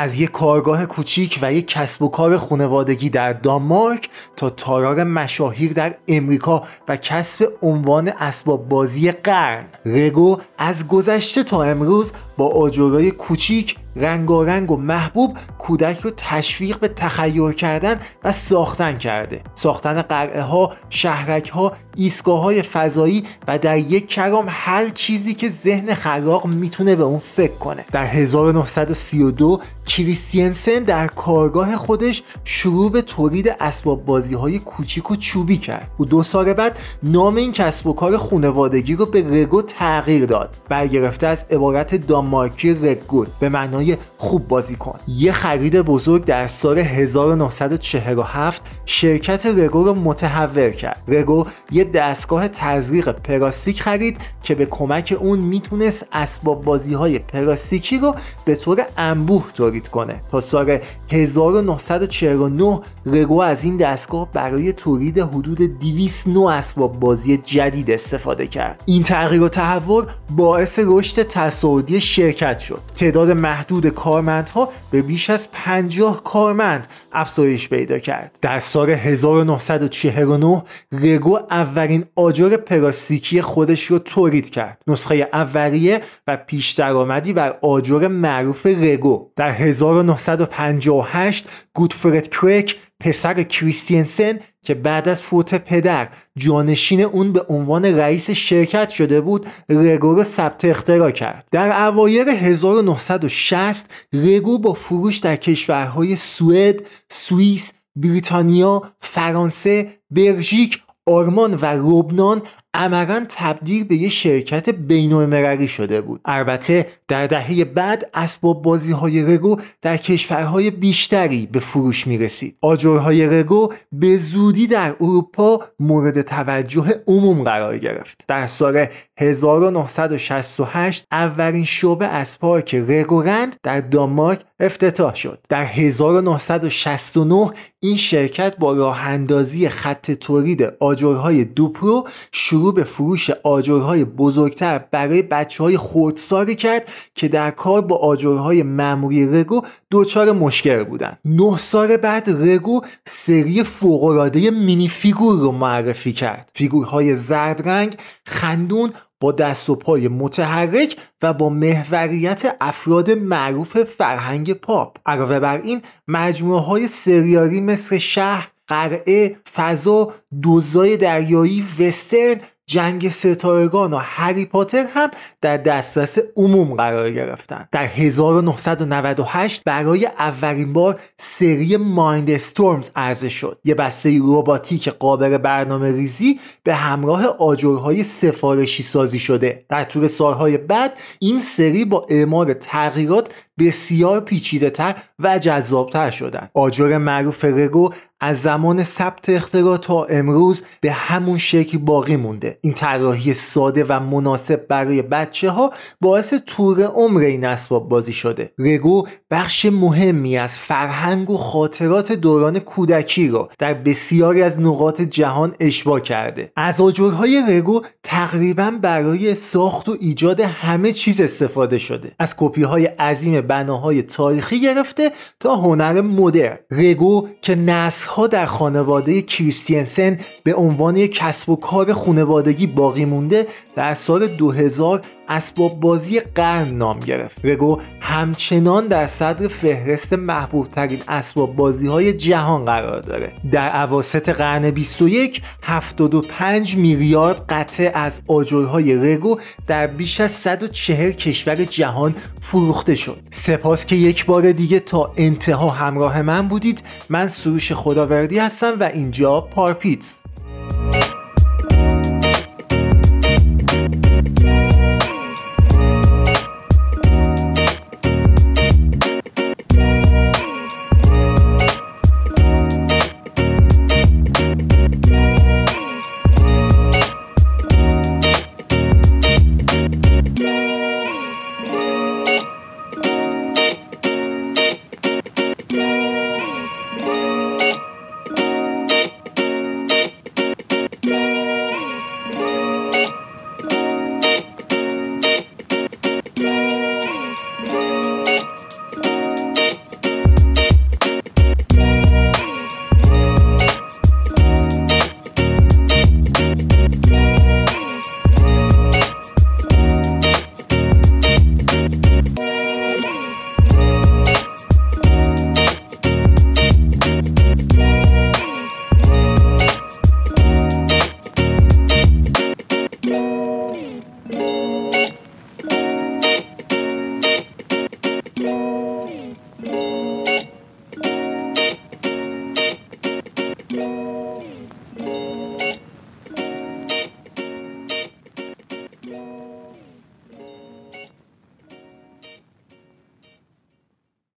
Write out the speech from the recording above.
از یک کارگاه کوچیک و یک کسب و کار خانوادگی در دانمارک تا تارار مشاهیر در امریکا و کسب عنوان اسباب بازی قرن. رگو از گذشته تا امروز با آجرای کوچیک رنگارنگ و محبوب کودک رو تشویق به تخیل کردن و ساختن کرده. ساختن قرعه ها شهرک ها ایستگاه های فضایی و در یک کرام هر چیزی که ذهن خلاق می‌تونه به اون فکر کنه. در 1932 کریستینسن در کارگاه خودش شروع به تولید اسباب بازی های کوچیک و چوبی کرد. او دو سال بعد نام این کسب و کار خانوادگی رو به رگو تغییر داد. برگرفته از عبارت دانمارکی رگود به معنای خوب بازی کن. یه خرید بزرگ در سال 1947 شرکت رگو رو متحول کرد. رگو یه دستگاه تزریق پلاستیک خرید که به کمک اون می‌تونست اسباب بازی های پلاستیکی رو به طور انبوه تولید کنه. تا سال 1949 رگو از این دستگاه برای تولید حدود 200 نوع اسباب بازی جدید استفاده کرد. این تغییر و تحول باعث رشد تصاعدی شرکت شد. تعداد محدود کارمندها به بیش از 50 کارمند افزایش پیدا کرد. در سال 1949 رگو اولین آجر پلاستیکی خودش رو تولید کرد. نسخه اولیه و پیش درآمدی بر آجر معروف رگو. در 1958 گودفرد کرک پسر کریستینسن که بعد از فوت پدر جانشین اون به عنوان رئیس شرکت شده بود رگو رو ثبت اختراع کرد. در اوایل 1960 رگو با فروش در کشورهای سوئد، سوئیس، بریتانیا، فرانسه، بلژیک، آرمان و لبنان عملا تبدیل به یه شرکت بین شده بود. البته در دهه بعد اسباب بازی های رگو در کشورهای بیشتری به فروش می رسید آجرهای رگو به زودی در اروپا مورد توجه عموم قرار گرفت. در سال 1968 اولین شعبه از پارک رگورند در دانمارک افتتاح شد. در 1969 این شرکت با راه اندازی خط تولید آجرهای Duplo شروع به فروش آجرهای بزرگتر برای بچه های خردسالی کرد که در کار با آجرهای معمولی لگو دچار مشکل بودند. نه سال بعد لگو سری فوقالعاده minifigure رو معرفی کرد فیگورهای زرد رنگ خندون با دست و پای متحرک و با محوریت افراد معروف فرهنگ پاپ علاوه بر این مجموعه های سریالی مثل شهر قرعه فضا دوزای دریایی وسترن جنگ ستارگان و هری پاتر هم در دسترس عموم قرار گرفتن. در 1998 برای اولین بار سری مایند استورمز عرضه شد. یه بسته رباتیک قابل برنامه ریزی به همراه آجرهای سفارشی سازی شده. در طول سالهای بعد این سری با اعمال تغییرات بسیار پیچیده تر و جذابتر شدن. آجر معروف رگو از زمان ثبت اختراع تا امروز به همون شکل باقی مونده. این طراحی ساده و مناسب برای بچه ها باعث طور عمر این اسباب بازی شده. رگو بخش مهمی از فرهنگ و خاطرات دوران کودکی را در بسیاری از نقاط جهان اشبا کرده. از آجرهای رگو تقریبا برای ساخت و ایجاد همه چیز استفاده شده. از کپی های عظیم بناهای تاریخی گرفته تا هنر مدرن. رگو که نسلها در خانواده کریستینسن به عنوان یک کسب و کار خانوادگی باقی مونده در سال 2000 اسباب بازی قرن نام گرفت. رگو همچنان در صدر فهرست محبوب ترین اسباب بازی های جهان قرار داره. در عواسط قرن 21 75 میلیارد قطعه از آجرهای رگو در بیش از 140 کشور جهان فروخته شد. سپاس که یک بار دیگه تا انتها همراه من بودید. من سروش خداوردی هستم و اینجا پارپیتس